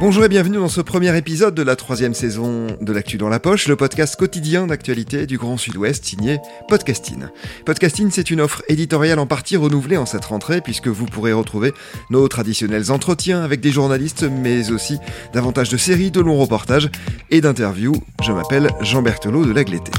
Bonjour et bienvenue dans ce premier épisode de la troisième saison de l'Actu dans la poche, le podcast quotidien d'actualité du Grand Sud-Ouest signé Podcasting. Podcasting, c'est une offre éditoriale en partie renouvelée en cette rentrée puisque vous pourrez retrouver nos traditionnels entretiens avec des journalistes mais aussi davantage de séries, de longs reportages et d'interviews. Je m'appelle Jean Berthelot de l'Agleté.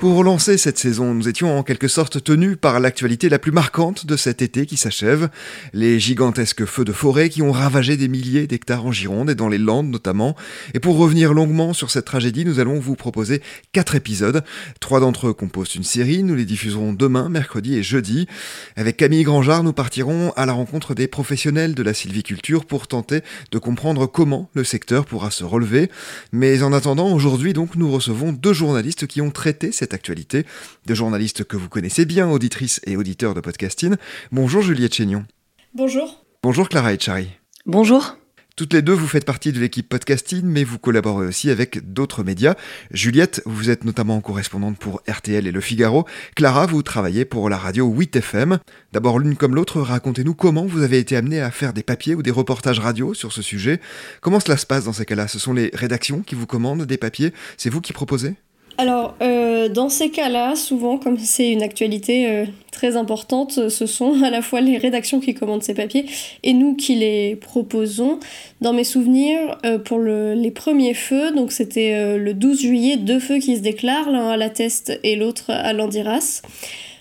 Pour lancer cette saison, nous étions en quelque sorte tenus par l'actualité la plus marquante de cet été qui s'achève, les gigantesques feux de forêt qui ont ravagé des milliers d'hectares en Gironde et dans les Landes notamment. Et pour revenir longuement sur cette tragédie, nous allons vous proposer quatre épisodes. Trois d'entre eux composent une série, nous les diffuserons demain, mercredi et jeudi. Avec Camille Grangeard, nous partirons à la rencontre des professionnels de la sylviculture pour tenter de comprendre comment le secteur pourra se relever. Mais en attendant, aujourd'hui donc, nous recevons deux journalistes qui ont traité cette actualité, de journalistes que vous connaissez bien, auditrices et auditeurs de podcasting. Bonjour Juliette Chénion. Bonjour. Bonjour Clara Etchari. Bonjour. Toutes les deux, vous faites partie de l'équipe podcasting, mais vous collaborez aussi avec d'autres médias. Juliette, vous êtes notamment correspondante pour RTL et Le Figaro. Clara, vous travaillez pour la radio 8FM. D'abord, l'une comme l'autre, racontez-nous comment vous avez été amenée à faire des papiers ou des reportages radio sur ce sujet. Comment cela se passe dans ces cas-là? Ce sont les rédactions qui vous commandent des papiers C'est vous qui proposez? Alors, euh, dans ces cas-là, souvent, comme c'est une actualité euh, très importante, ce sont à la fois les rédactions qui commandent ces papiers et nous qui les proposons. Dans mes souvenirs, euh, pour le, les premiers feux, donc c'était le 12 juillet, deux feux qui se déclarent, l'un à la Teste et l'autre à Landiras.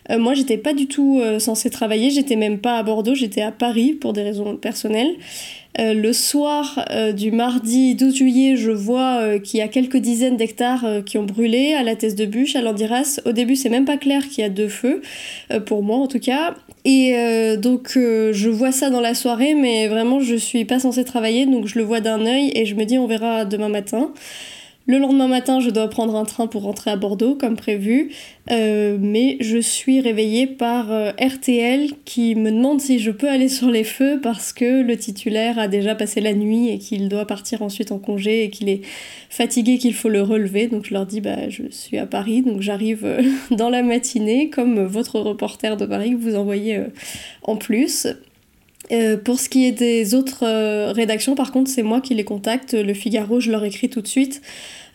moi, j'étais pas du tout censée travailler, j'étais même pas à Bordeaux, j'étais à Paris pour des raisons personnelles. Euh, le soir euh, du mardi 12 juillet, je vois euh, qu'il y a quelques dizaines d'hectares qui ont brûlé à la Thèse de Bûche, à Landiras. Au début, c'est même pas clair qu'il y a deux feux, pour moi en tout cas. Et donc, je vois ça dans la soirée, mais vraiment, je suis pas censée travailler, donc je le vois d'un œil et je me dis, on verra demain matin. Le lendemain matin, je dois prendre un train pour rentrer à Bordeaux, comme prévu, euh, mais je suis réveillée par euh, RTL qui me demande si je peux aller sur les feux parce que le titulaire a déjà passé la nuit et qu'il doit partir ensuite en congé et qu'il est fatigué, qu'il faut le relever. Donc je leur dis, bah, je suis à Paris, donc j'arrive euh, dans la matinée, comme votre reporter de Paris que vous envoyez en plus. Pour ce qui est des autres rédactions, par contre, c'est moi qui les contacte. Le Figaro, je leur écris tout de suite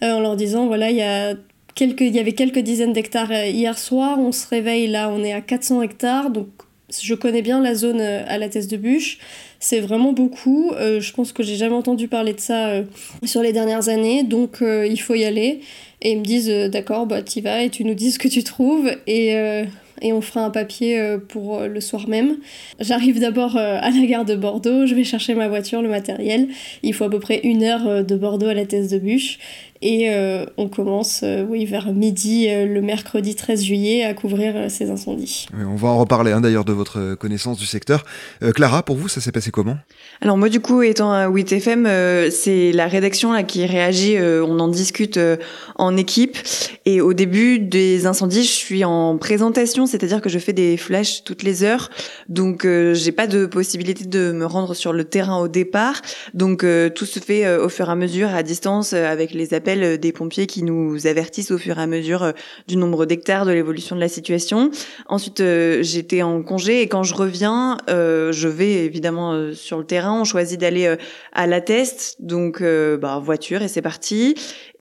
euh, en leur disant voilà, il y a quelques, il y avait quelques dizaines d'hectares euh, hier soir, on se réveille là, on est à 400 hectares, donc je connais bien la zone euh, à la thèse de bûche. C'est vraiment beaucoup. je pense que j'ai jamais entendu parler de ça sur les dernières années, donc il faut y aller. Et ils me disent d'accord, bah t'y vas et tu nous dis ce que tu trouves et, et on fera un papier pour le soir même. J'arrive d'abord à la gare de Bordeaux, je vais chercher ma voiture, le matériel. Il faut à peu près une heure de Bordeaux à la thèse de bûche. Et euh, on commence, euh, oui, vers midi euh, le mercredi 13 juillet à couvrir ces incendies. on va en reparler hein, d'ailleurs de votre connaissance du secteur. Clara, pour vous, ça s'est passé comment? Alors moi, du coup, étant à 8FM, c'est la rédaction là qui réagit. on en discute en équipe. Et au début des incendies, je suis en présentation, c'est-à-dire que je fais des flashs toutes les heures. Donc, j'ai pas de possibilité de me rendre sur le terrain au départ. Donc, tout se fait au fur et à mesure à distance avec les appels euh, des pompiers qui nous avertissent au fur et à mesure euh, du nombre d'hectares, de l'évolution de la situation. Ensuite, euh, j'étais en congé et quand je reviens, je vais évidemment sur le terrain. On choisit d'aller à la test, donc bah, voiture et c'est parti.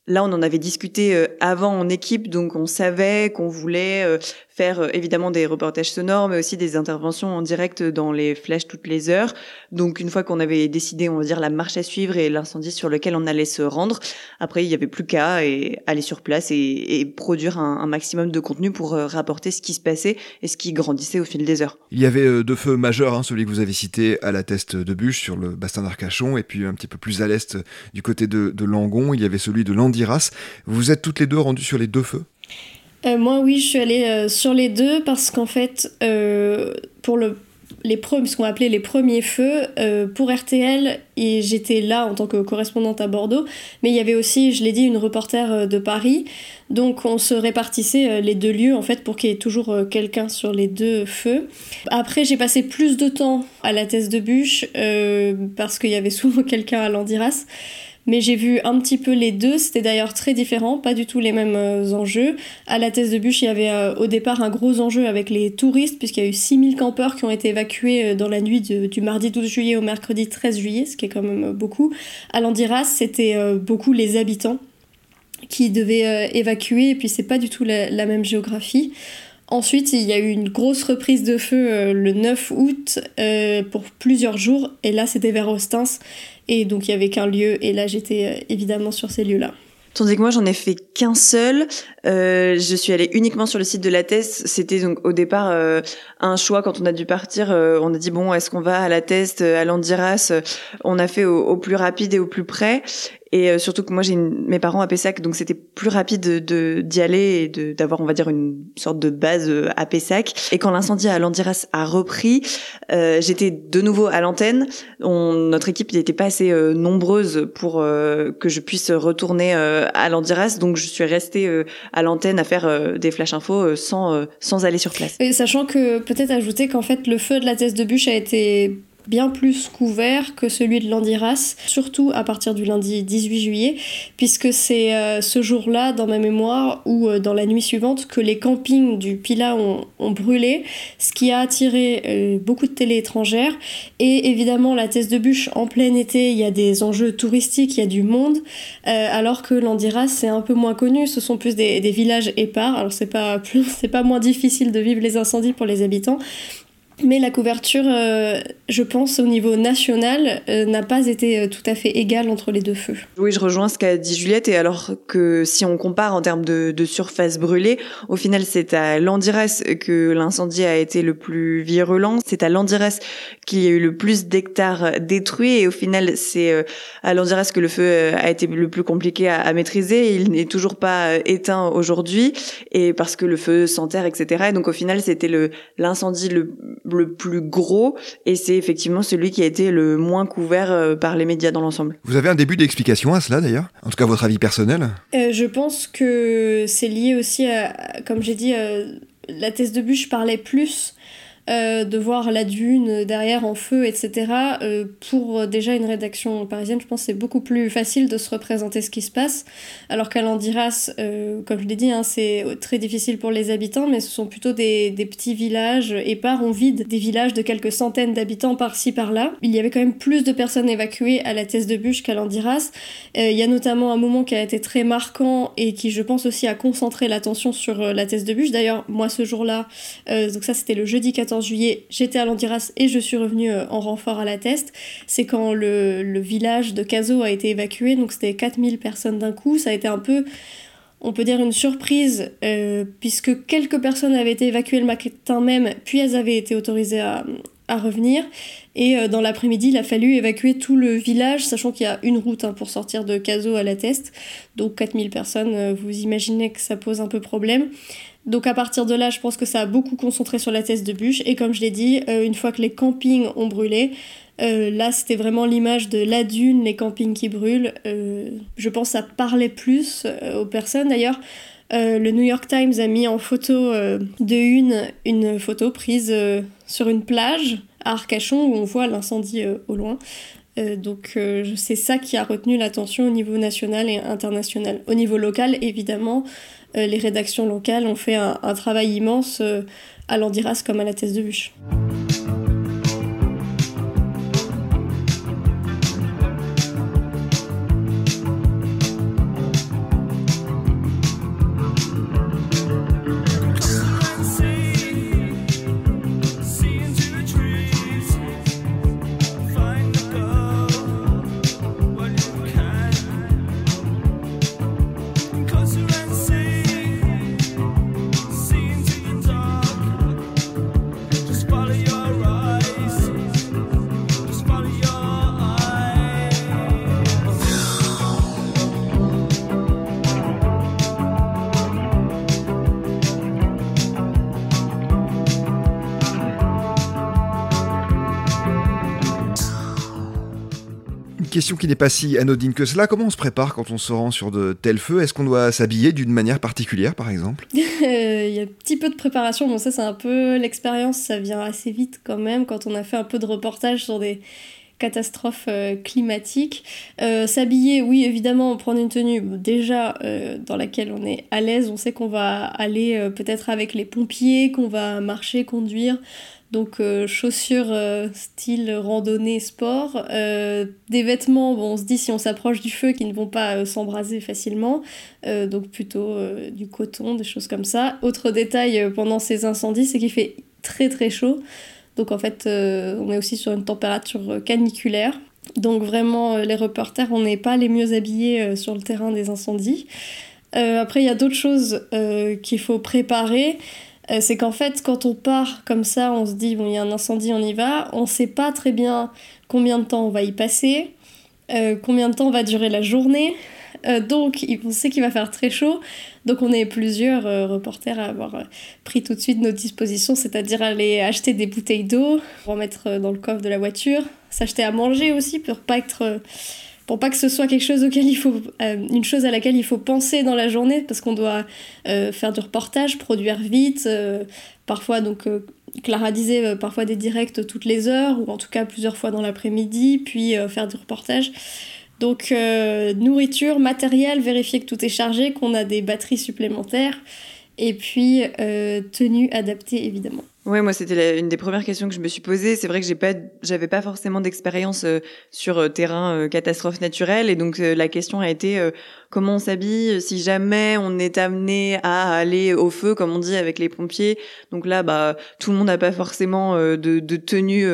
Là, on en avait discuté avant en équipe, donc on savait qu'on voulait faire évidemment des reportages sonores, mais aussi des interventions en direct dans les flashs toutes les heures. Donc une fois qu'on avait décidé, on va dire, la marche à suivre et l'incendie sur lequel on allait se rendre, après il n'y avait plus qu'à aller sur place et, produire un, maximum de contenu pour rapporter ce qui se passait et ce qui grandissait au fil des heures. Il y avait deux feux majeurs, hein, celui que vous avez cité à la teste de Bûche sur le bassin d'Arcachon et puis un petit peu plus à l'est du côté de, de Langon, il y avait celui de Landiras. Vous êtes toutes les deux rendues sur les deux feux? Euh, Moi, oui, je suis allée euh, sur les deux parce qu'en fait, euh, pour le les premiers, ce qu'on appelait les premiers feux pour RTL et j'étais là en tant que correspondante à Bordeaux mais il y avait aussi je l'ai dit une reporter de Paris. Donc on se répartissait les deux lieux en fait pour qu'il y ait toujours quelqu'un sur les deux feux. Après j'ai passé plus de temps à la thèse de bûche parce qu'il y avait souvent quelqu'un à l'Andiras mais j'ai vu un petit peu les deux, c'était d'ailleurs très différent, pas du tout les mêmes euh, enjeux. À la thèse de bûche, il y avait euh, au départ un gros enjeu avec les touristes, puisqu'il y a eu 6000 campeurs qui ont été évacués euh, dans la nuit du mardi 12 juillet au mercredi 13 juillet, ce qui est quand même beaucoup. À Landiras, c'était beaucoup les habitants qui devaient évacuer, et puis c'est pas du tout la, la, même géographie. Ensuite, il y a eu une grosse reprise de feu le 9 août pour plusieurs jours, et là c'était vers Ostens, et donc il y avait qu'un lieu, et là j'étais euh, évidemment sur ces lieux-là. Tandis que moi, j'en ai fait qu'un seul. Euh, je suis allée uniquement sur le site de la thèse. C'était donc au départ euh, un choix quand on a dû partir. Euh, on a dit bon, est-ce qu'on va à la test, à l'Andiras? On a fait au, plus rapide et au plus près. Et euh, surtout que moi j'ai mes parents à Pessac, donc c'était plus rapide de d'y aller et de d'avoir on va dire une sorte de base euh, à Pessac. Et quand l'incendie à Landiras a repris, euh, j'étais de nouveau à l'antenne. notre équipe n'était pas assez nombreuse pour que je puisse retourner à Landiras, donc je suis restée à l'antenne à faire des flash infos sans sans aller sur place. Et sachant que peut-être ajouter qu'en fait le feu de la thèse de bûche a été bien plus couvert que celui de l'Andiras, surtout à partir du lundi 18 juillet, puisque c'est euh, ce jour-là, dans ma mémoire, ou euh, dans la nuit suivante, que les campings du Pila ont, brûlé, ce qui a attiré euh, beaucoup de télé étrangères. Et évidemment, la thèse de bûche, en plein été, il y a des enjeux touristiques, il y a du monde, alors que l'Andiras, c'est un peu moins connu, ce sont plus des, des villages épars, alors c'est pas, c'est pas moins difficile de vivre les incendies pour les habitants, mais la couverture, euh, je pense, au niveau national, euh, n'a pas été euh, tout à fait égale entre les deux feux. Oui, je rejoins ce qu'a dit Juliette, et alors que si on compare en termes de, surface brûlée, au final, c'est à Landiras que l'incendie a été le plus virulent, c'est à Landiras qu'il y a eu le plus d'hectares détruits, et au final, c'est à Landiras que le feu a été le plus compliqué à, maîtriser. Il n'est toujours pas éteint aujourd'hui, et parce que le feu s'enterre, etc. Et donc au final, c'était l'incendie le le plus gros et c'est effectivement celui qui a été le moins couvert euh, par les médias dans l'ensemble. Vous avez un début d'explication à cela d'ailleurs? En tout cas, votre avis personnel? Euh, Je pense que c'est lié aussi à, comme j'ai dit, euh, la thèse de bûche parlait plus euh, de voir la dune derrière en feu, etc. Euh, pour déjà une rédaction parisienne, je pense que c'est beaucoup plus facile de se représenter ce qui se passe. Alors qu'à Landiras, euh, comme je l'ai dit, hein, c'est très difficile pour les habitants, mais ce sont plutôt des, petits villages épars. On vide des villages de quelques centaines d'habitants par-ci par-là. Il y avait quand même plus de personnes évacuées à la thèse de bûche qu'à Landiras. Il y a notamment un moment qui a été très marquant et qui, je pense, aussi a concentré l'attention sur la thèse de bûche. D'ailleurs, moi, ce jour-là, donc ça, c'était le jeudi 14 juillet, j'étais à l'Andiras et je suis revenue euh, en renfort à la Teste. C'est quand le, village de Caso a été évacué, donc c'était 4000 personnes d'un coup. Ça a été un peu, on peut dire, une surprise, euh, puisque quelques personnes avaient été évacuées le matin même, puis elles avaient été autorisées à, revenir. Et euh, dans l'après-midi, il a fallu évacuer tout le village, sachant qu'il y a une route hein, pour sortir de Caso à la Teste. Donc 4000 personnes, vous imaginez que ça pose un peu problème. Donc à partir de là, je pense que ça a beaucoup concentré sur la thèse de bûche. Et comme je l'ai dit, euh, une fois que les campings ont brûlé, euh, là c'était vraiment l'image de la dune, les campings qui brûlent. Euh, je pense que ça parlait plus aux personnes. D'ailleurs, le New York Times a mis en photo de une une photo prise sur une plage à Arcachon où on voit l'incendie au loin. Donc c'est ça qui a retenu l'attention au niveau national et international. Au niveau local, évidemment, euh, les rédactions locales ont fait un, travail immense euh, à l'Andiras comme à la thèse de bûche. Question qui n'est pas si anodine que cela. Comment on se prépare quand on se rend sur de tels feux? Est-ce qu'on doit s'habiller d'une manière particulière, par exemple? Il y a un petit peu de préparation. Bon, ça, c'est un peu l'expérience. Ça vient assez vite quand même quand on a fait un peu de reportage sur des catastrophes euh, climatiques. Euh, s'habiller, oui, évidemment, prendre une tenue déjà euh, dans laquelle on est à l'aise. On sait qu'on va aller peut-être avec les pompiers, qu'on va marcher, conduire. Donc chaussures style randonnée, sport. des vêtements, on se dit si on s'approche du feu qui ne vont pas s'embraser facilement. donc plutôt du coton, des choses comme ça. Autre détail pendant ces incendies, c'est qu'il fait très très chaud. Donc en fait, euh, on est aussi sur une température caniculaire. Donc vraiment, euh, les reporters, on n'est pas les mieux habillés euh, sur le terrain des incendies. après, il y a d'autres choses qu'il faut préparer. C'est qu'en fait, quand on part comme ça, on se dit, bon, il y a un incendie, on y va. On ne sait pas très bien combien de temps on va y passer, combien de temps va durer la journée. donc, on sait qu'il va faire très chaud. Donc on est plusieurs euh, reporters à avoir euh, pris tout de suite nos dispositions, c'est-à-dire aller acheter des bouteilles d'eau, remettre euh, dans le coffre de la voiture, s'acheter à manger aussi pour pas être pour pas que ce soit quelque chose faut une chose à laquelle il faut penser dans la journée parce qu'on doit faire du reportage, produire vite, parfois donc Clara disait parfois des directs toutes les heures ou en tout cas plusieurs fois dans l'après-midi, puis faire du reportage. Donc euh, nourriture, matériel, vérifier que tout est chargé, qu'on a des batteries supplémentaires. Et puis euh, tenue adaptée évidemment. Ouais, moi c'était une des premières questions que je me suis posée. C'est vrai que j'ai pas, j'avais pas forcément d'expérience euh, sur euh, terrain euh, catastrophe naturelle, et donc la question a été comment on s'habille si jamais on est amené à aller au feu, comme on dit avec les pompiers. Donc là, bah tout le monde n'a pas forcément de, tenue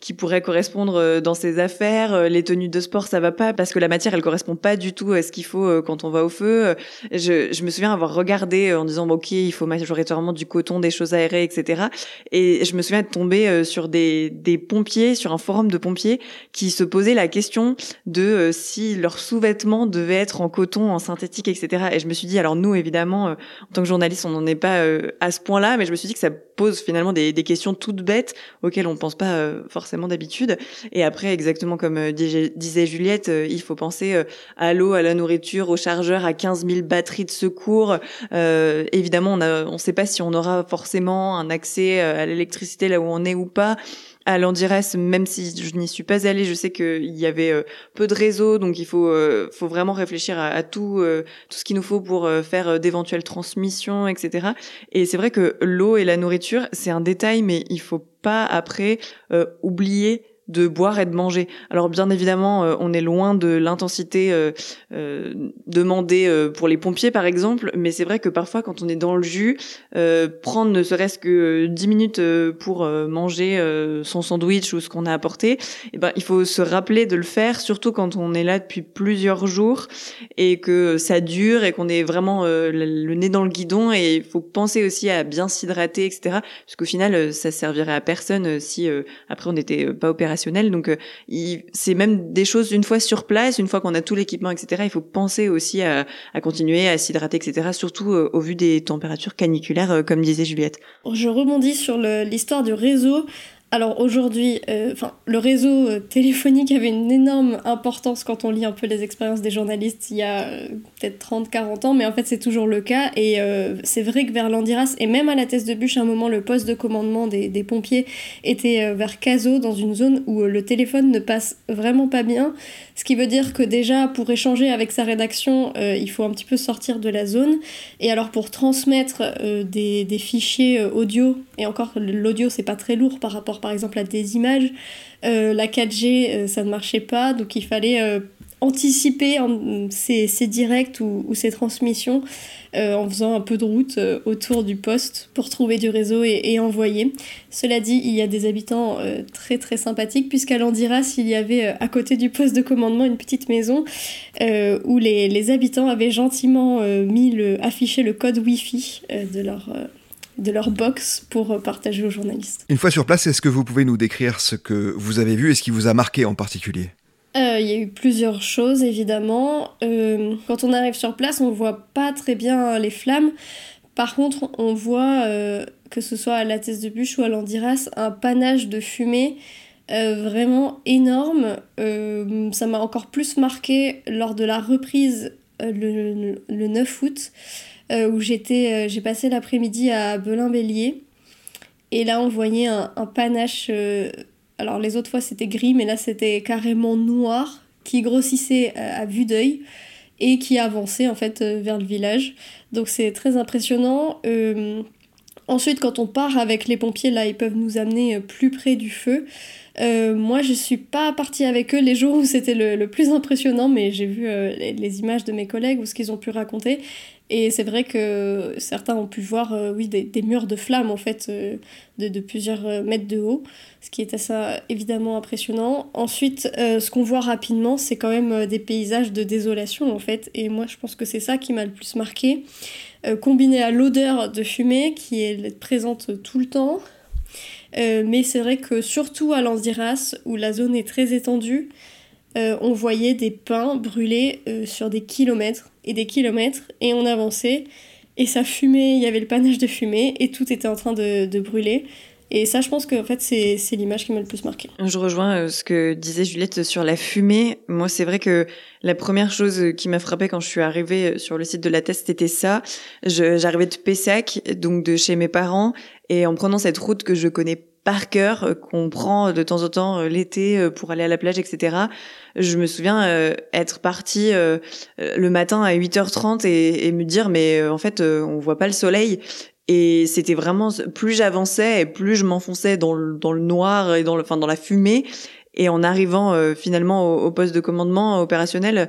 qui pourrait correspondre dans ses affaires. Les tenues de sport, ça va pas parce que la matière, elle correspond pas du tout à ce qu'il faut quand on va au feu. Je me souviens avoir regardé en disant, ok, il faut majoritairement du coton, des choses aérées, etc. Et je me souviens de tomber euh, sur des, des pompiers, sur un forum de pompiers, qui se posaient la question de euh, si leurs sous-vêtements devaient être en coton, en synthétique, etc. Et je me suis dit, alors nous, évidemment, euh, en tant que journaliste, on n'en est pas à ce point-là, mais je me suis dit que ça pose finalement des, questions toutes bêtes auxquelles on ne pense pas forcément d'habitude. Et après, exactement comme disait Juliette, il faut penser à l'eau, à la nourriture, au chargeur, à 15 000 batteries de secours. évidemment, on ne sait pas si on aura forcément un accès à l'électricité là où on est ou pas à l'Andirès, même si je n'y suis pas allée, je sais qu'il y avait euh, peu de réseaux, donc il faut, euh, faut vraiment réfléchir à, tout, euh, tout ce qu'il nous faut pour faire d'éventuelles transmissions, etc. Et c'est vrai que l'eau et la nourriture, c'est un détail, mais il faut pas après oublier de boire et de manger. Alors bien évidemment, euh, on est loin de l'intensité euh, euh, demandée pour les pompiers par exemple, mais c'est vrai que parfois quand on est dans le jus, prendre ne serait-ce que 10 minutes pour manger son sandwich ou ce qu'on a apporté, eh ben il faut se rappeler de le faire, surtout quand on est là depuis plusieurs jours et que ça dure et qu'on est vraiment le nez dans le guidon et il faut penser aussi à bien s'hydrater, etc. Parce qu'au final, ça servirait à personne si après on n'était pas opérationnel donc, euh, c'est même des choses une fois sur place, une fois qu'on a tout l'équipement, etc. Il faut penser aussi à, continuer à s'hydrater, etc. Surtout euh, au vu des températures caniculaires, euh, comme disait Juliette. Je rebondis sur l'histoire du réseau. Alors aujourd'hui, euh, le réseau euh, téléphonique avait une énorme importance quand on lit un peu les expériences des journalistes il y a euh, peut-être 30-40 ans, mais en fait c'est toujours le cas. Et c'est vrai que vers Landiras, et même à la Thèse de Bûche, à un moment, le poste de commandement des, pompiers était vers Cazaux, dans une zone où le téléphone ne passe vraiment pas bien. Ce qui veut dire que déjà, pour échanger avec sa rédaction, il faut un petit peu sortir de la zone. Et alors pour transmettre des, des, fichiers audio, et encore l'audio c'est pas très lourd par rapport par exemple à des images. Euh, la 4G, euh, ça ne marchait pas, donc il fallait euh, anticiper ces, ces, directs ou, ces transmissions en faisant un peu de route autour du poste pour trouver du réseau et, envoyer. Cela dit, il y a des habitants très très sympathiques puisqu'à Landiras, il y avait à côté du poste de commandement une petite maison où les, les, habitants avaient gentiment mis le, affiché le code Wi-Fi de leur de leur box pour partager aux journalistes. Une fois sur place, est-ce que vous pouvez nous décrire ce que vous avez vu et ce qui vous a marqué en particulier? Euh, il y a eu plusieurs choses évidemment. Euh, quand on arrive sur place, on voit pas très bien les flammes. Par contre, on voit, euh, que ce soit à la Thèse de Bûche ou à l'Andiras, un panache de fumée vraiment énorme. ça m'a encore plus marqué lors de la reprise le, le, 9 août, où j'étais, j'ai passé l'après-midi à Belin-Bélier. Et là, on voyait un, panache. alors, les autres fois, c'était gris, mais là, c'était carrément noir, qui grossissait à vue d'œil et qui avançait en fait vers le village. Donc, c'est très impressionnant. Ensuite, quand on part avec les pompiers, là, ils peuvent nous amener euh, plus près du feu. Euh, moi, je suis pas partie avec eux les jours où c'était le, plus impressionnant, mais j'ai vu euh, les, images de mes collègues ou ce qu'ils ont pu raconter. Et c'est vrai que certains ont pu voir, oui, des, murs de flammes, en fait, de, plusieurs mètres de haut, ce qui est assez évidemment impressionnant. Ensuite, ce qu'on voit rapidement, c'est quand même des paysages de désolation, en fait. Et moi, je pense que c'est ça qui m'a le plus marqué. Euh, combiné à l'odeur de fumée qui est présente tout le temps. Euh, mais c'est vrai que surtout à Landiras, où la zone est très étendue, euh, on voyait des pins brûlés sur des kilomètres et des kilomètres, et on avançait, et ça fumait, il y avait le panache de fumée, et tout était en train de, de brûler. Et ça, je pense que en fait, c'est, c'est l'image qui m'a le plus marqué. Je rejoins euh, ce que disait Juliette sur la fumée. Moi, c'est vrai que la première chose qui m'a frappé quand je suis arrivée sur le site de la test, c'était ça. J'arrivais de Pessac, donc de chez mes parents, et en prenant cette route que je connais par cœur, euh, qu'on prend de temps en temps euh, l'été pour aller à la plage, etc. Je me souviens être partie le matin à 8h30 et, et me dire mais en fait on voit pas le soleil et c'était vraiment, plus j'avançais et plus je m'enfonçais dans le, dans le noir et dans, le, enfin, dans la fumée. Et en arrivant euh, finalement au, poste de commandement opérationnel,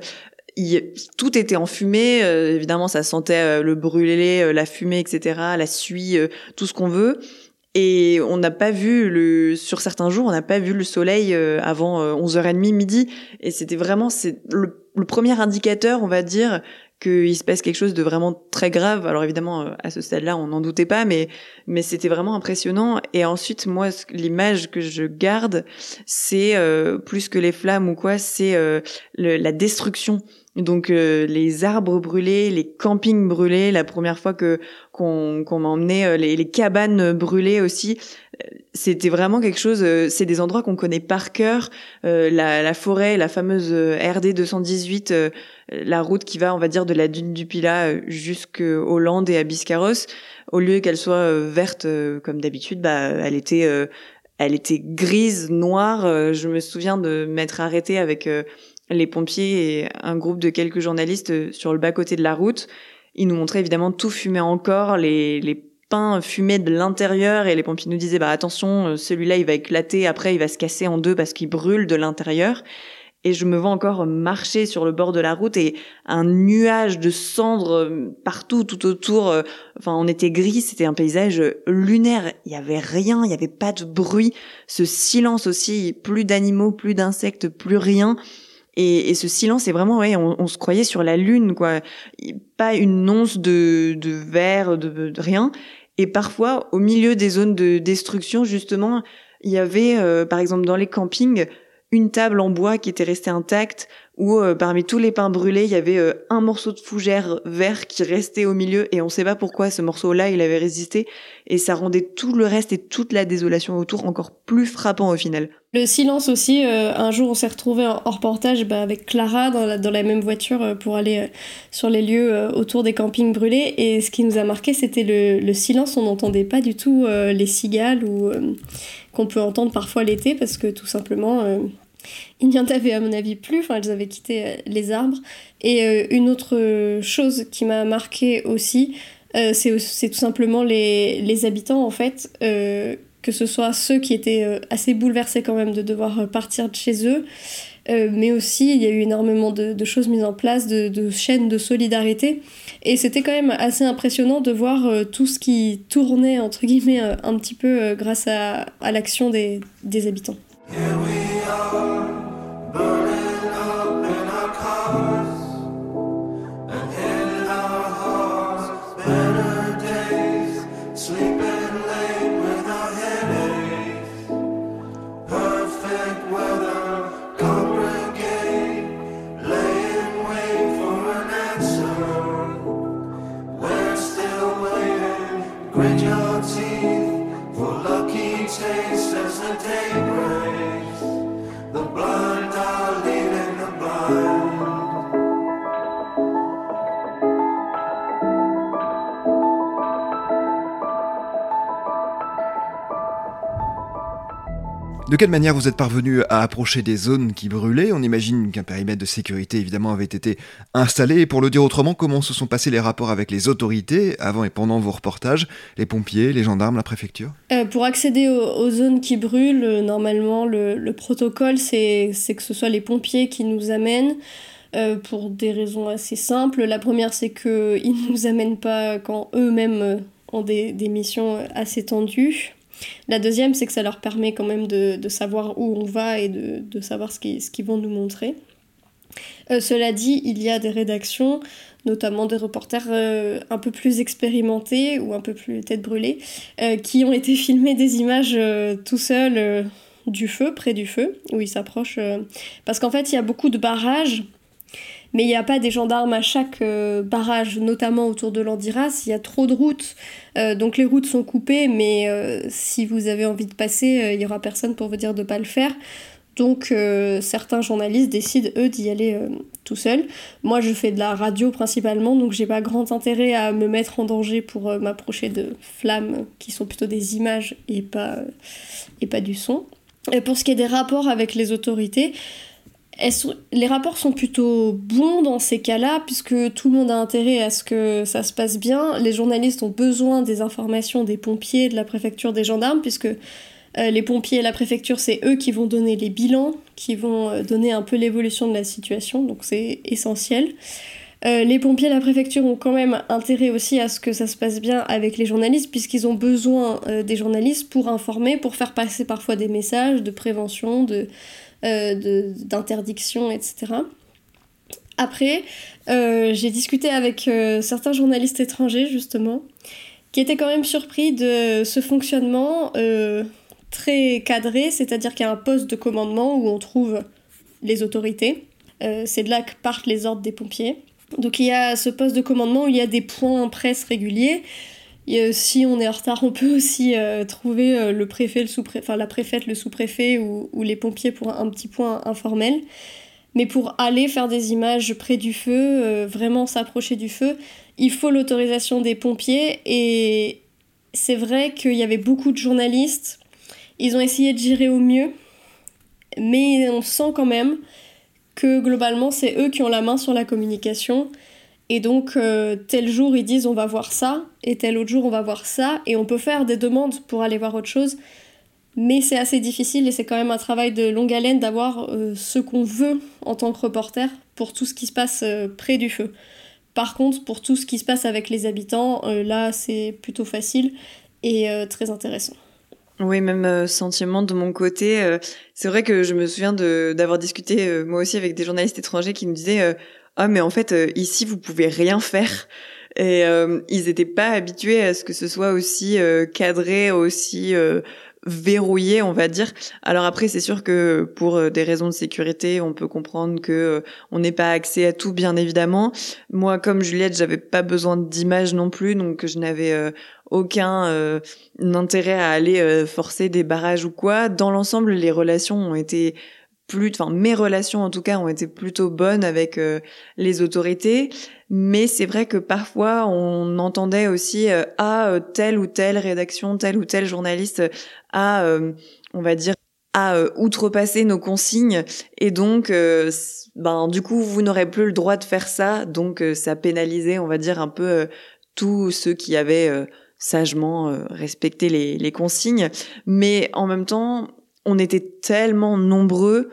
tout était en fumée. Euh, évidemment, ça sentait euh, le brûlé, la fumée, etc., la suie, tout ce qu'on veut. Et on n'a pas vu le sur certains jours, on n'a pas vu le soleil avant 11h30 midi et c'était vraiment c'est le, le, premier indicateur, on va dire qu'il se passe quelque chose de vraiment très grave. Alors évidemment, euh, à ce stade-là, on n'en doutait pas, mais mais c'était vraiment impressionnant. Et ensuite, moi, l'image que je garde, c'est euh, plus que les flammes ou quoi, c'est euh, la destruction. Donc les arbres brûlés, les campings brûlés. La première fois que qu'on qu'on m'a emmené, les, les, cabanes brûlées aussi. C'était vraiment quelque chose. c'est des endroits qu'on connaît par cœur. la, la forêt, la fameuse RD 218 la route qui va, on va dire, de la dune du Pilat euh, jusqu'aux Landes et à Biscarros, au lieu qu'elle soit euh, verte euh, comme d'habitude, bah, elle était, elle était grise, noire. Je me souviens de m'être arrêtée avec les pompiers et un groupe de quelques journalistes sur le bas côté de la route. Ils nous montraient évidemment tout fumé encore, les, les pains fumés de l'intérieur et les pompiers nous disaient bah attention celui-là il va éclater après il va se casser en deux parce qu'il brûle de l'intérieur et je me vois encore marcher sur le bord de la route et un nuage de cendres euh, partout, tout autour. Euh, enfin, on était gris, c'était un paysage lunaire. Il y avait rien, il y avait pas de bruit. Ce silence aussi, plus d'animaux, plus d'insectes, plus rien. Et, et, ce silence, c'est vraiment, ouais, on, se croyait sur la lune, quoi. Pas une once de, de verre, de, de rien. Et parfois, au milieu des zones de destruction, justement, il y avait, euh, par exemple, dans les campings, une table en bois qui était restée intacte, où euh, parmi tous les pains brûlés, il y avait euh, un morceau de fougère vert qui restait au milieu, et on ne sait pas pourquoi ce morceau-là, il avait résisté, et ça rendait tout le reste et toute la désolation autour encore plus frappant au final. Le silence aussi, euh, un jour on s'est retrouvé en reportage bah, avec Clara dans la, même voiture pour aller sur les lieux autour des campings brûlés, et ce qui nous a marqué, c'était le, le, silence, on n'entendait pas du tout les cigales ou qu'on peut entendre parfois l'été, parce que tout simplement il n'y en avait à mon avis plus, enfin elles avaient quitté euh, les arbres. Et euh, une autre chose qui m'a marqué aussi, euh, c'est tout simplement les, les, habitants en fait, que ce soit ceux qui étaient assez bouleversés quand même de devoir partir de chez eux, mais aussi il y a eu énormément de, de choses mises en place, de, de, chaînes de solidarité. Et c'était quand même assez impressionnant de voir tout ce qui tournait, entre guillemets, un petit peu grâce à, à l'action des, des habitants. The. Quelle manière vous êtes parvenu à approcher des zones qui brûlaient? On imagine qu'un périmètre de sécurité évidemment avait été installé. Et pour le dire autrement, comment se sont passés les rapports avec les autorités avant et pendant vos reportages? Les pompiers, les gendarmes, la préfecture? Euh, Pour accéder aux, zones qui brûlent, euh, normalement le, protocole c'est que ce soit les pompiers qui nous amènent. Euh, pour des raisons assez simples. La première, c'est qu'ils ne nous amènent pas quand eux-mêmes ont des, des missions assez tendues. La deuxième, c'est que ça leur permet quand même de, savoir où on va et de, savoir ce qu'ils vont nous montrer. Euh, cela dit, il y a des rédactions, notamment des reporters euh, un peu plus expérimentés ou un peu plus tête brûlée, euh, qui ont été filmés des images tout seuls du feu, près du feu, où ils s'approchent. parce qu'en fait, il y a beaucoup de barrages mais il n'y a pas des gendarmes à chaque euh, barrage, notamment autour de l'Andiras. Il y a trop de routes, euh, donc les routes sont coupées, mais euh, si vous avez envie de passer, il n'y aura personne pour vous dire de ne pas le faire. Donc certains journalistes décident eux d'y aller tout seuls. Moi je fais de la radio principalement, donc j'ai pas grand intérêt à me mettre en danger pour m'approcher de flammes qui sont plutôt des images et pas, et pas du son. Et pour ce qui est des rapports avec les autorités, les rapports sont plutôt bons dans ces cas-là, puisque tout le monde a intérêt à ce que ça se passe bien. Les journalistes ont besoin des informations des pompiers, de la préfecture, des gendarmes, puisque euh, les pompiers et la préfecture, c'est eux qui vont donner les bilans, qui vont euh, donner un peu l'évolution de la situation, donc c'est essentiel. Euh, les pompiers et la préfecture ont quand même intérêt aussi à ce que ça se passe bien avec les journalistes, puisqu'ils ont besoin des journalistes pour informer, pour faire passer parfois des messages de prévention, de, d'interdiction, etc. Après, euh, j'ai discuté avec euh, certains journalistes étrangers, justement, qui étaient quand même surpris de ce fonctionnement très cadré, c'est-à-dire qu'il y a un poste de commandement où on trouve les autorités. c'est de là que partent les ordres des pompiers. Donc il y a ce poste de commandement où il y a des points presse réguliers et, si on est en retard, on peut aussi euh, trouver euh, le préfet, le sous enfin la préfète, le sous-préfet ou, les pompiers pour un, petit point informel. Mais pour aller faire des images près du feu, euh, vraiment s'approcher du feu, il faut l'autorisation des pompiers. Et c'est vrai qu'il y avait beaucoup de journalistes. Ils ont essayé de gérer au mieux. Mais on sent quand même que globalement, c'est eux qui ont la main sur la communication et donc, euh, tel jour, ils disent on va voir ça, et tel autre jour, on va voir ça, et on peut faire des demandes pour aller voir autre chose, mais c'est assez difficile et c'est quand même un travail de longue haleine d'avoir euh, ce qu'on veut en tant que reporter pour tout ce qui se passe euh, près du feu. Par contre, pour tout ce qui se passe avec les habitants, là, c'est plutôt facile et très intéressant. Oui, même sentiment de mon côté. c'est vrai que je me souviens d'avoir discuté moi aussi avec des journalistes étrangers qui me disaient ah mais en fait euh, ici vous pouvez rien faire et euh, ils n'étaient pas habitués à ce que ce soit aussi euh, cadré aussi verrouillé, on va dire. Alors après, c'est sûr que pour des raisons de sécurité, on peut comprendre que on n'ait pas accès à tout, bien évidemment. Moi, comme Juliette, j'avais pas besoin d'images non plus, donc je n'avais aucun intérêt à aller forcer des barrages ou quoi. Dans l'ensemble, les relations ont été plus, enfin mes relations en tout cas ont été plutôt bonnes avec euh, les autorités, mais c'est vrai que parfois on entendait aussi euh, à euh, telle ou telle rédaction, tel ou tel journaliste a, on va dire, à outrepasser nos consignes. Et donc ben du coup vous n'aurez plus le droit de faire ça. Donc ça pénalisait on va dire un peu tous ceux qui avaient sagement respecté les, les consignes. Mais en même temps on était tellement nombreux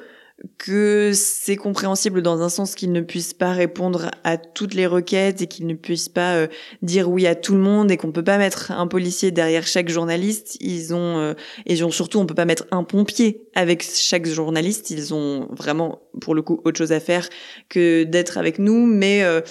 que c'est compréhensible dans un sens qu'ils ne puissent pas répondre à toutes les requêtes et qu'ils ne puissent pas euh, dire oui à tout le monde et qu'on peut pas mettre un policier derrière chaque journaliste. Ils ont euh, et surtout on peut pas mettre un pompier avec chaque journaliste. Ils ont vraiment pour le coup autre chose à faire que d'être avec nous. Mais euh,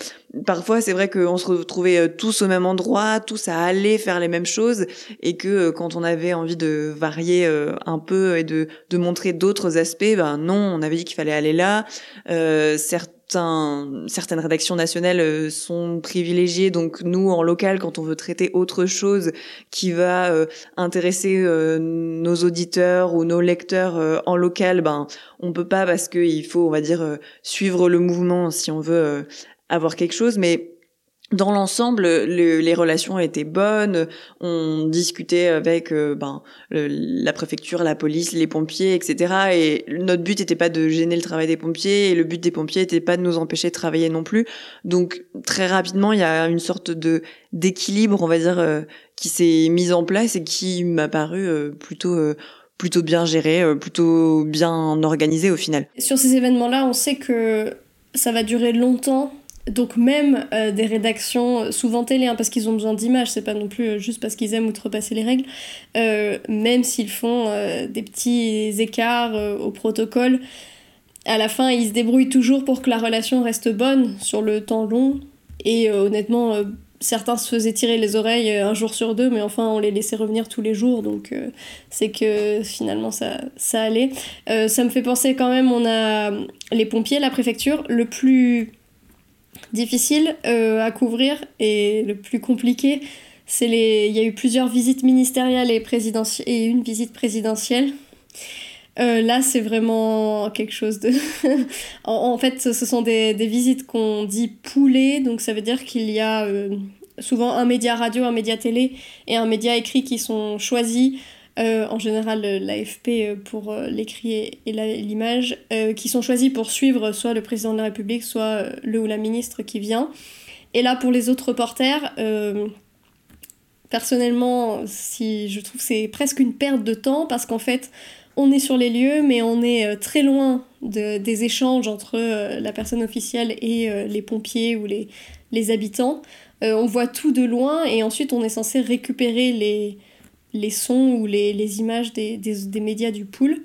parfois c'est vrai qu'on se retrouvait euh, tous au même endroit, tous à aller faire les mêmes choses, et que euh, quand on avait envie de varier euh, un peu et de, de montrer d'autres aspects, ben non, on avait dit qu'il fallait aller là. Euh, certaines rédactions nationales sont privilégiées. Donc nous, en local, quand on veut traiter autre chose qui va intéresser nos auditeurs ou nos lecteurs en local, ben on peut pas parce qu'il faut, on va dire, suivre le mouvement si on veut avoir quelque chose. Mais dans l'ensemble, les relations étaient bonnes. On discutait avec euh, ben, la préfecture, la police, les pompiers, etc. Et notre but n'était pas de gêner le travail des pompiers, et le but des pompiers n'était pas de nous empêcher de travailler non plus. Donc très rapidement, il y a une sorte de d'équilibre, on va dire, euh, qui s'est mis en place et qui m'a paru euh, plutôt plutôt bien géré, plutôt bien organisé au final. Sur ces événements-là, on sait que ça va durer longtemps donc même euh, des rédactions, souvent télé, hein, parce qu'ils ont besoin d'images, c'est pas non plus euh, juste parce qu'ils aiment outrepasser les règles, euh, même s'ils font des petits écarts au protocole, à la fin ils se débrouillent toujours pour que la relation reste bonne sur le temps long. Et honnêtement, certains se faisaient tirer les oreilles un jour sur deux, mais enfin on les laissait revenir tous les jours, donc c'est que finalement ça, ça allait. ça me fait penser quand même, on a les pompiers, la préfecture, le plus difficile euh, à couvrir et le plus compliqué, c'est les. Il y a eu plusieurs visites ministérielles et, et une visite présidentielle. Euh, là, c'est vraiment quelque chose de. en, fait, ce sont des, des visites qu'on dit poulées, donc ça veut dire qu'il y a euh, souvent un média radio, un média télé et un média écrit qui sont choisis euh, en général l'AFP euh, pour euh, l'écrit et l'image, qui sont choisis pour suivre soit le président de la République, soit le ou la ministre qui vient. Et là, pour les autres reporters, personnellement, si je trouve c'est presque une perte de temps parce qu'en fait, on est sur les lieux, mais on est très loin de, des échanges entre la personne officielle et les pompiers ou les habitants. on voit tout de loin et ensuite on est censé récupérer les, les sons ou les, les images des, des, des, médias du pool.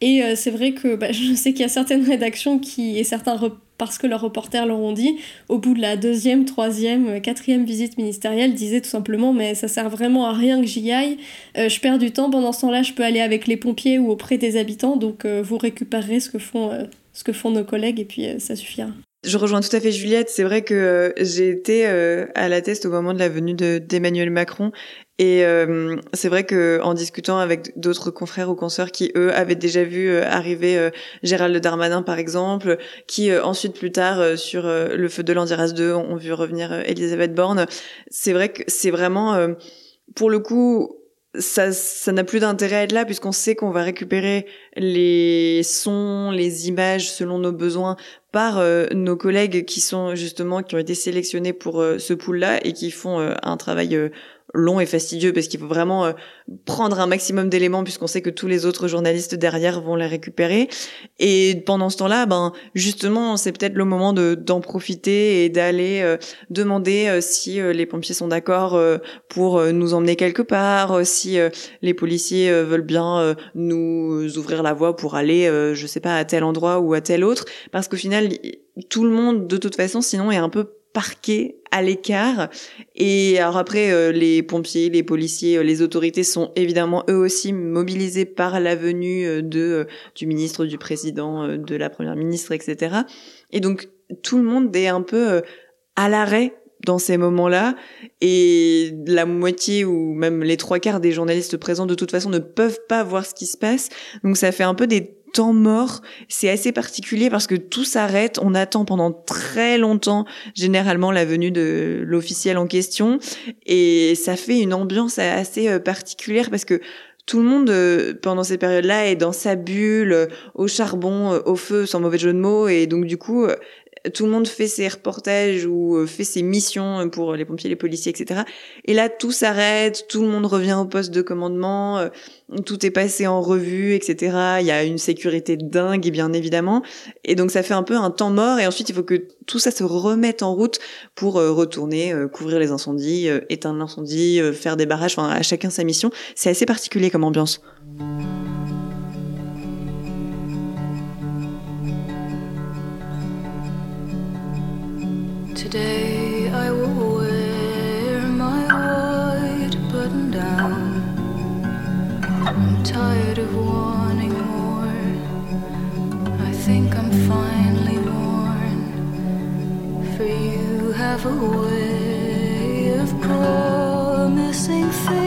Et euh, c'est vrai que bah, je sais qu'il y a certaines rédactions qui, et certains, parce que leurs reporters leur ont dit, au bout de la deuxième, troisième, euh, quatrième visite ministérielle, disaient tout simplement mais ça sert vraiment à rien que j'y aille, euh, je perds du temps, pendant ce temps-là je peux aller avec les pompiers ou auprès des habitants, donc vous récupérerez ce que font, ce que font nos collègues et puis ça suffira. Je rejoins tout à fait Juliette. C'est vrai que j'ai été à la test au moment de la venue d'Emmanuel Macron et euh, c'est vrai que en discutant avec d'autres confrères ou consoeurs qui eux avaient déjà vu euh, arriver euh, Gérald Darmanin par exemple, qui ensuite plus tard sur le feu de l'Andiras 2 ont vu revenir Elisabeth Borne, c'est vrai que c'est vraiment pour le coup ça ça n'a plus d'intérêt à être là puisqu'on sait qu'on va récupérer les sons, les images selon nos besoins par nos collègues qui sont justement qui ont été sélectionnés pour ce pool là et qui font un travail long et fastidieux parce qu'il faut vraiment euh, prendre un maximum d'éléments puisqu'on sait que tous les autres journalistes derrière vont les récupérer. Et pendant ce temps-là, ben justement, c'est peut-être le moment de d'en profiter et d'aller euh, demander euh, si les pompiers sont d'accord pour nous emmener quelque part, si les policiers veulent bien nous ouvrir la voie pour aller, je sais pas, à tel endroit ou à tel autre, parce qu'au final, tout le monde, de toute façon, sinon est un peu parqués à l'écart. Et alors après, euh, les pompiers, les policiers, euh, les autorités sont évidemment eux aussi mobilisés par la venue euh, de du ministre, du président, de la première ministre, etc. Et donc tout le monde est un peu à l'arrêt dans ces moments-là et la moitié ou même les trois quarts des journalistes présents de toute façon ne peuvent pas voir ce qui se passe. Donc ça fait un peu des temps mort. C'est assez particulier parce que tout s'arrête. On attend pendant très longtemps, généralement, la venue de l'officiel en question. Et ça fait une ambiance assez euh, particulière parce que tout le monde euh, pendant ces périodes-là est dans sa bulle, euh, au charbon, au feu, sans mauvais jeu de mots, et donc du coup, tout le monde fait ses reportages ou euh, fait ses missions pour les pompiers, les policiers, etc. Et là, tout s'arrête, tout le monde revient au poste de commandement, euh, tout est passé en revue, etc. Il y a une sécurité dingue, bien évidemment. Et donc, ça fait un peu un temps mort. Et ensuite, il faut que tout ça se remette en route pour euh, retourner, couvrir les incendies, éteindre l'incendie, faire des barrages. Enfin, à chacun sa mission. C'est assez particulier comme ambiance. Today I will wear my white button down. I'm tired of wanting more. I think I'm finally worn. For you have a way of promising things.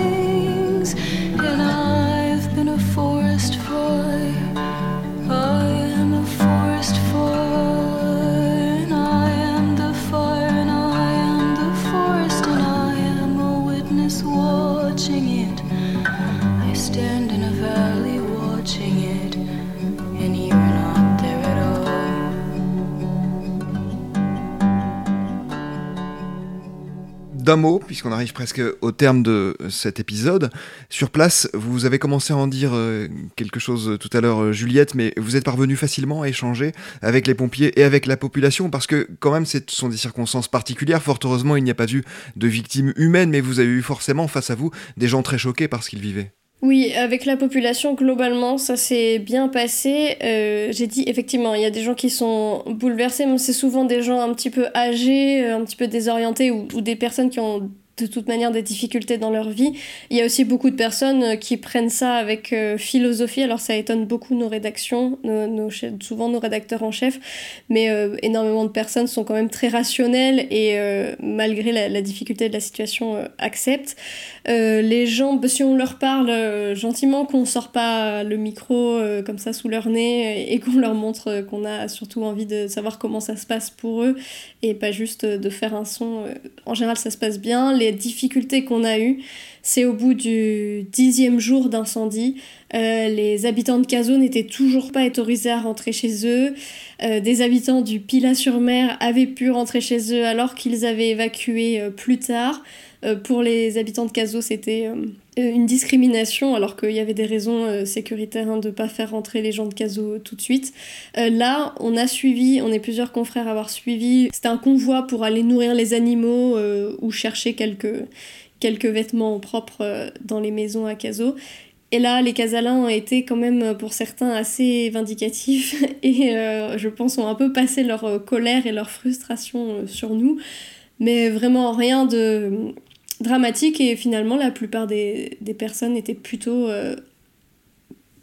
D'un mot, puisqu'on arrive presque au terme de cet épisode. Sur place, vous avez commencé à en dire euh, quelque chose tout à l'heure, euh, Juliette, mais vous êtes parvenu facilement à échanger avec les pompiers et avec la population, parce que quand même, ce sont des circonstances particulières. Fort heureusement, il n'y a pas eu de victimes humaines, mais vous avez eu forcément face à vous des gens très choqués par ce qu'ils vivaient. Oui, avec la population, globalement, ça s'est bien passé. Euh, j'ai dit, effectivement, il y a des gens qui sont bouleversés, mais c'est souvent des gens un petit peu âgés, euh, un petit peu désorientés, ou, ou des personnes qui ont de toute manière des difficultés dans leur vie. Il y a aussi beaucoup de personnes euh, qui prennent ça avec euh, philosophie, alors ça étonne beaucoup nos rédactions, nos, souvent nos rédacteurs en chef, mais euh, énormément de personnes sont quand même très rationnelles et malgré la, difficulté de la situation acceptent. les gens, si on leur parle gentiment, qu'on sort pas le micro comme ça sous leur nez et qu'on leur montre qu'on a surtout envie de savoir comment ça se passe pour eux et pas juste de faire un son. En général, ça se passe bien. Les difficultés qu'on a eues, c'est au bout du dixième jour d'incendie. Euh, les habitants de Cazaux n'étaient toujours pas autorisés à rentrer chez eux. Euh, des habitants du Pilat-sur-Mer avaient pu rentrer chez eux alors qu'ils avaient évacué euh, plus tard. pour les habitants de Cazaux, c'était une discrimination alors qu'il y avait des raisons sécuritaires hein, de ne pas faire rentrer les gens de Cazaux tout de suite. là, on a suivi, on est plusieurs confrères à avoir suivi. C'était un convoi pour aller nourrir les animaux ou chercher quelques vêtements propres dans les maisons à Caso. Et là, les Casalins ont été quand même euh, pour certains assez vindicatifs et euh, je pense ont un peu passé leur colère et leur frustration sur nous. Mais vraiment rien de dramatique et finalement la plupart des, des personnes étaient plutôt...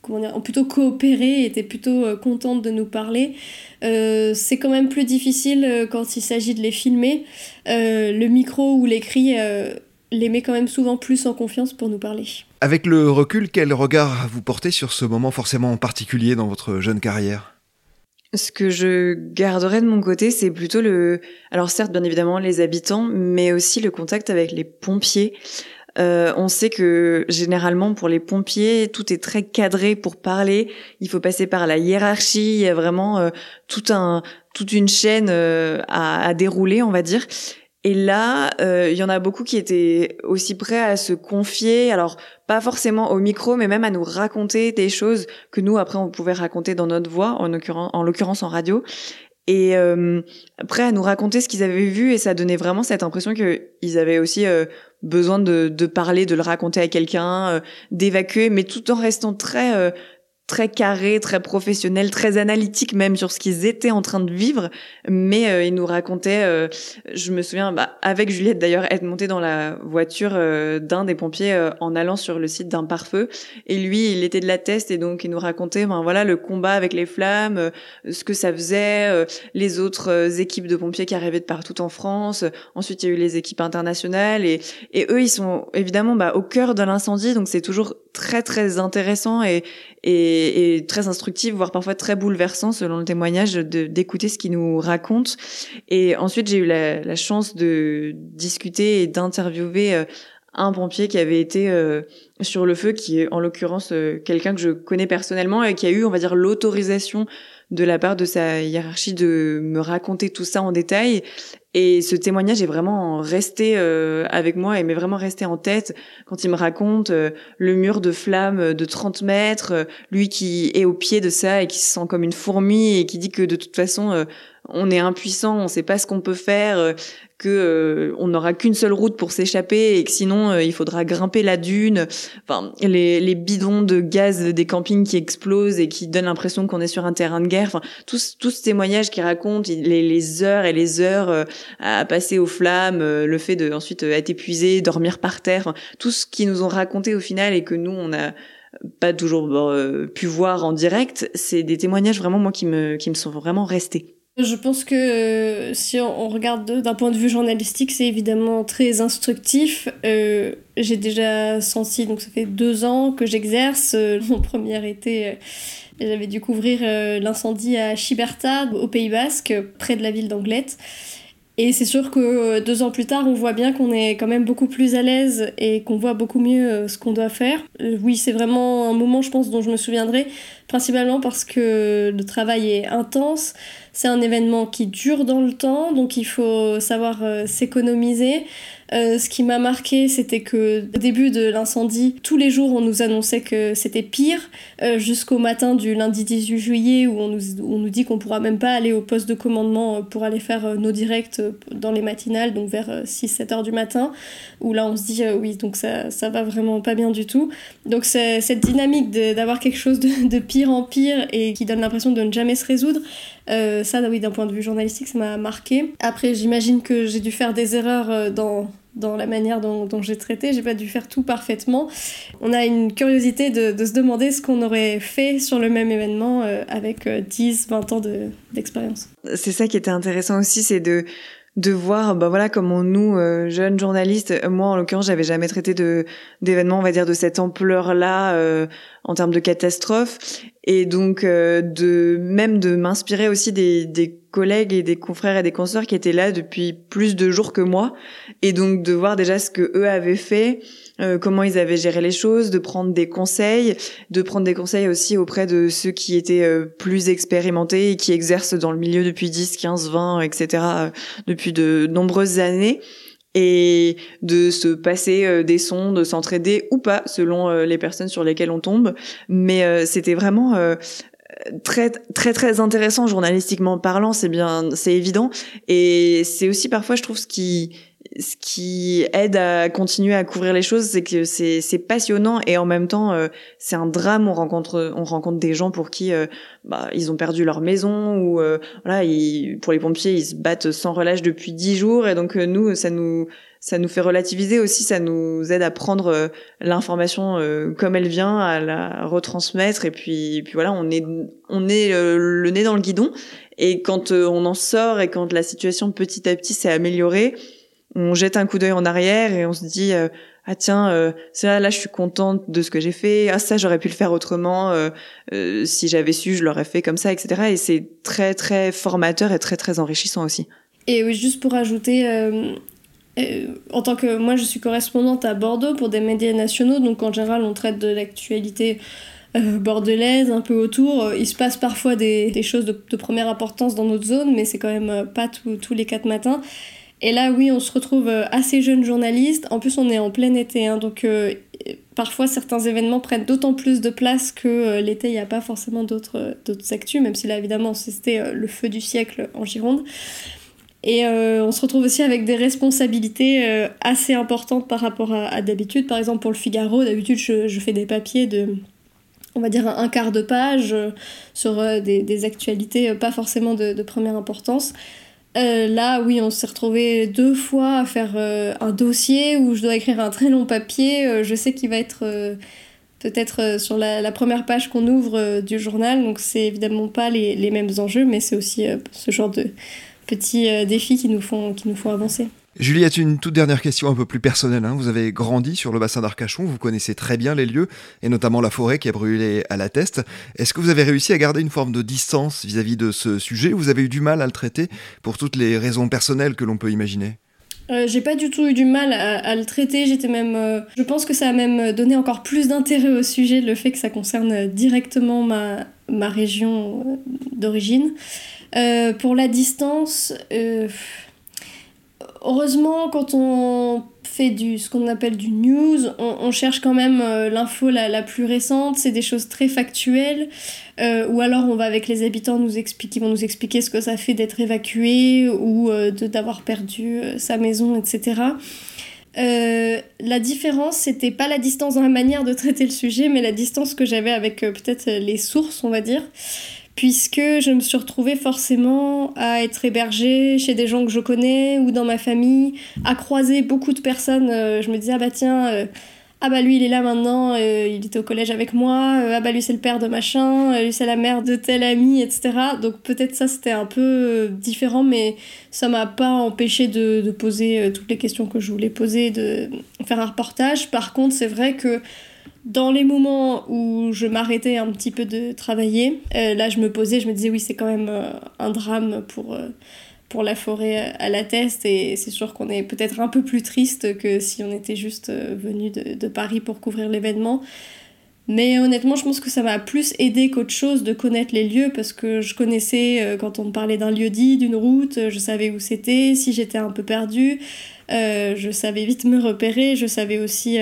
comment dire, ont plutôt coopéré, étaient plutôt contentes de nous parler. c'est quand même plus difficile quand il s'agit de les filmer. le micro ou l'écrit les met quand même souvent plus en confiance pour nous parler. Avec le recul, quel regard vous portez sur ce moment forcément particulier dans votre jeune carrière? Ce que je garderai de mon côté, c'est plutôt le, alors certes, bien évidemment, les habitants, mais aussi le contact avec les pompiers. Euh, on sait que généralement pour les pompiers, tout est très cadré pour parler. Il faut passer par la hiérarchie. Il y a vraiment euh, tout un, toute une chaîne euh, à, à, dérouler, on va dire. Et là, euh, il y en a beaucoup qui étaient aussi prêts à se confier, alors pas forcément au micro, mais même à nous raconter des choses que nous, après, on pouvait raconter dans notre voix, en l'occurrence en, radio. Et euh, prêts à nous raconter ce qu'ils avaient vu, et ça donnait vraiment cette impression qu'ils avaient aussi euh, besoin de, de, parler, de le raconter à quelqu'un, euh, d'évacuer, mais tout en restant très très carré, très professionnel, très analytique même sur ce qu'ils étaient en train de vivre. Mais euh, il nous racontait, euh, je me souviens, bah, avec Juliette d'ailleurs, être montée dans la voiture euh, d'un des pompiers en allant sur le site d'un pare-feu. Et lui, il était de la test et donc il nous racontait, ben voilà, le combat avec les flammes, ce que ça faisait, les autres équipes de pompiers qui arrivaient de partout en France. Ensuite, il y a eu les équipes internationales et, et eux, ils sont évidemment bah, au cœur de l'incendie, donc c'est toujours très très intéressant et, et, très instructif, voire parfois très bouleversant selon le témoignage, d'écouter ce qu'ils nous racontent. Et ensuite, j'ai eu la, chance de discuter et d'interviewer euh, un pompier qui avait été euh, sur le feu, qui est en l'occurrence euh, quelqu'un que je connais personnellement et qui a eu, on va dire, l'autorisation de la part de sa hiérarchie de me raconter tout ça en détail et ce témoignage est vraiment resté euh, avec moi et m'est vraiment resté en tête quand il me raconte euh, le mur de flammes de 30 mètres, euh, lui qui est au pied de ça et qui se sent comme une fourmi et qui dit que de toute façon on est impuissant, on sait pas ce qu'on peut faire, que euh, on n'aura qu'une seule route pour s'échapper et que sinon euh, il faudra grimper la dune. Enfin, les, les bidons de gaz des campings qui explosent et qui donnent l'impression qu'on est sur un terrain de guerre. Enfin, tous tous ces témoignages qui racontent les, les heures et les heures euh, à passer aux flammes, le fait de ensuite être épuisé, dormir par terre. Tout ce qu'ils nous ont raconté au final et que nous on a pas toujours pu voir en direct, c'est des témoignages vraiment moi qui me qui me sont vraiment restés. Je pense que euh, si on, regarde d'un point de vue journalistique, c'est évidemment très instructif. Euh, j'ai déjà senti, donc ça fait deux ans que j'exerce. Euh, mon premier été, j'avais dû couvrir l'incendie à Chiberta, au Pays Basque, près de la ville d'Anglette. Et c'est sûr que deux ans plus tard, on voit bien qu'on est quand même beaucoup plus à l'aise et qu'on voit beaucoup mieux ce qu'on doit faire. Oui, c'est vraiment un moment, je pense, dont je me souviendrai, principalement parce que le travail est intense. C'est un événement qui dure dans le temps, donc il faut savoir euh, s'économiser. Euh, ce qui m'a marqué, c'était que au début de l'incendie, tous les jours, on nous annonçait que c'était pire, euh, jusqu'au matin du lundi 18 juillet, où on nous, on nous dit qu'on pourra même pas aller au poste de commandement pour aller faire nos directs dans les matinales, donc vers 6-7 heures du matin, où là on se dit oui, donc ça, ça va vraiment pas bien du tout. Donc cette dynamique d'avoir quelque chose de, de, pire en pire et qui donne l'impression de ne jamais se résoudre, euh, ça, oui, d'un point de vue journalistique, ça m'a marqué. Après, j'imagine que j'ai dû faire des erreurs euh, dans, dans la manière dont, j'ai traité. J'ai pas dû faire tout parfaitement. On a une curiosité de, de se demander ce qu'on aurait fait sur le même événement euh, avec 10, 20 ans d'expérience. c'est ça qui était intéressant aussi, c'est de de voir bah voilà comment nous euh, jeunes journalistes euh, moi en l'occurrence j'avais jamais traité de d'événements on va dire de cette ampleur là euh, en termes de catastrophe et donc de même de m'inspirer aussi des, des collègues et des confrères et des consoeurs qui étaient là depuis plus de jours que moi et donc de voir déjà ce que eux avaient fait euh, comment ils avaient géré les choses, de prendre des conseils, de prendre des conseils aussi auprès de ceux qui étaient euh, plus expérimentés et qui exercent dans le milieu depuis 10, 15, 20, etc. depuis de nombreuses années et de se passer euh, des sons, de s'entraider ou pas selon les personnes sur lesquelles on tombe. Mais c'était vraiment très très très intéressant journalistiquement parlant, c'est bien, c'est évident. Et c'est aussi parfois, je trouve, ce qui ce qui aide à continuer à couvrir les choses, c'est que c'est c'est passionnant et en même temps euh, c'est un drame. On rencontre on rencontre des gens pour qui euh, bah, ils ont perdu leur maison ou euh, voilà ils, pour les pompiers ils se battent sans relâche depuis dix jours et donc nous ça nous ça nous fait relativiser aussi, ça nous aide à prendre l'information comme elle vient, à la retransmettre. Et puis puis voilà on est on est le nez dans le guidon. Et quand on en sort et quand la situation petit à petit s'est améliorée on jette un coup d'œil en arrière et on se dit euh, ah tiens euh, là là je suis contente de ce que j'ai fait. Ah ça j'aurais pu le faire autrement. Euh, euh, si j'avais su je l'aurais fait comme ça etc et c'est très très formateur et très très enrichissant aussi. Et oui juste pour ajouter en tant que moi je suis correspondante à Bordeaux pour des médias nationaux donc en général on traite de l'actualité bordelaise, un peu autour. Il se passe parfois des, choses de, première importance dans notre zone, mais c'est quand même pas tous les quatre matins. Et là, oui, on se retrouve euh, assez jeune journaliste. En plus, on est en plein été, hein, donc euh, parfois certains événements prennent d'autant plus de place que euh, l'été, il n'y a pas forcément d'autres actus, même si là, évidemment, c'était le feu du siècle en Gironde. Et on se retrouve aussi avec des responsabilités assez importantes par rapport à, d'habitude. Par exemple, pour le Figaro, d'habitude, je, fais des papiers de, on va dire, un, quart de page sur des, actualités pas forcément de première importance. Euh, là, oui, on s'est retrouvé deux fois à faire euh, un dossier où je dois écrire un très long papier. Euh, je sais qu'il va être peut-être sur la, première page qu'on ouvre du journal, donc c'est évidemment pas les, les, mêmes enjeux, mais c'est aussi ce genre de petits défis qui nous font, qui nous font avancer. Juliette, une toute dernière question un peu plus personnelle. Hein. Vous avez grandi sur le bassin d'Arcachon, vous connaissez très bien les lieux, et notamment la forêt qui a brûlé à la teste. Est-ce que vous avez réussi à garder une forme de distance vis-à-vis de ce sujet Vous avez eu du mal à le traiter pour toutes les raisons personnelles que l'on peut imaginer? Euh, j'ai pas du tout eu du mal à, le traiter, j'étais même... Euh, je pense que ça a même donné encore plus d'intérêt au sujet, le fait que ça concerne directement ma, ma région euh, pour la distance, heureusement, quand on fait du, ce qu'on appelle du news, on, cherche quand même euh, l'info la, plus récente, c'est des choses très factuelles, euh, ou alors on va avec les habitants nous expliquer, vont nous expliquer ce que ça fait d'être évacué ou euh, d'avoir perdu sa maison, etc. la différence, c'était pas la distance dans la manière de traiter le sujet, mais la distance que j'avais avec peut-être les sources, on va dire puisque je me suis retrouvée forcément à être hébergée chez des gens que je connais ou dans ma famille, à croiser beaucoup de personnes. Euh, je me disais, ah bah tiens, euh, ah bah lui il est là maintenant, euh, il était au collège avec moi, ah bah lui c'est le père de machin, lui c'est la mère de tel ami, etc. Donc peut-être ça c'était un peu différent, mais ça m'a pas empêché de, de poser toutes les questions que je voulais poser, de faire un reportage. Par contre c'est vrai que dans les moments où je m'arrêtais un petit peu de travailler, là je me posais, je me disais oui c'est quand même un drame pour pour la forêt à la teste et c'est sûr qu'on est peut-être un peu plus triste que si on était juste euh, venu de, Paris pour couvrir l'événement. Mais honnêtement, je pense que ça m'a plus aidé qu'autre chose de connaître les lieux parce que je connaissais euh, quand on me parlait d'un lieu dit, d'une route, je savais où c'était, si j'étais un peu perdue, euh, je savais vite me repérer, je savais aussi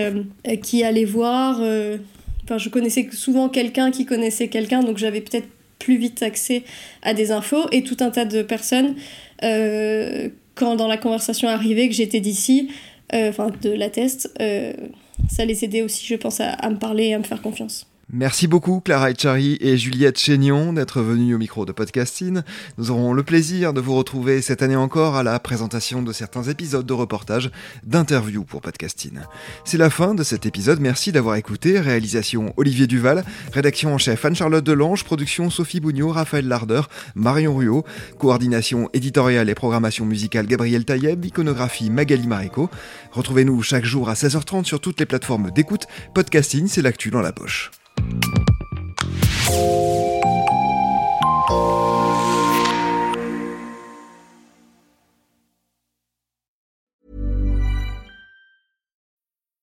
qui aller voir. Enfin, je connaissais souvent quelqu'un qui connaissait quelqu'un, donc j'avais peut-être plus vite accès à des infos et tout un tas de personnes euh, quand dans la conversation arrivait que j'étais d'ici, euh, enfin de la test, euh, ça les aidait aussi, je pense, à, à me parler et à me faire confiance. Merci beaucoup Clara Echari et Juliette Chénion d'être venues au micro de Podcasting. Nous aurons le plaisir de vous retrouver cette année encore à la présentation de certains épisodes de reportages, d'interviews pour Podcasting. C'est la fin de cet épisode, merci d'avoir écouté. Réalisation Olivier Duval, rédaction en chef Anne-Charlotte Delange, production Sophie Bougnot, Raphaël Larder, Marion Ruot, coordination éditoriale et programmation musicale Gabriel Taïeb, iconographie Magali Marico. Retrouvez-nous chaque jour à 16h30 sur toutes les plateformes d'écoute. Podcasting, c'est l'actu dans la poche. Thank you.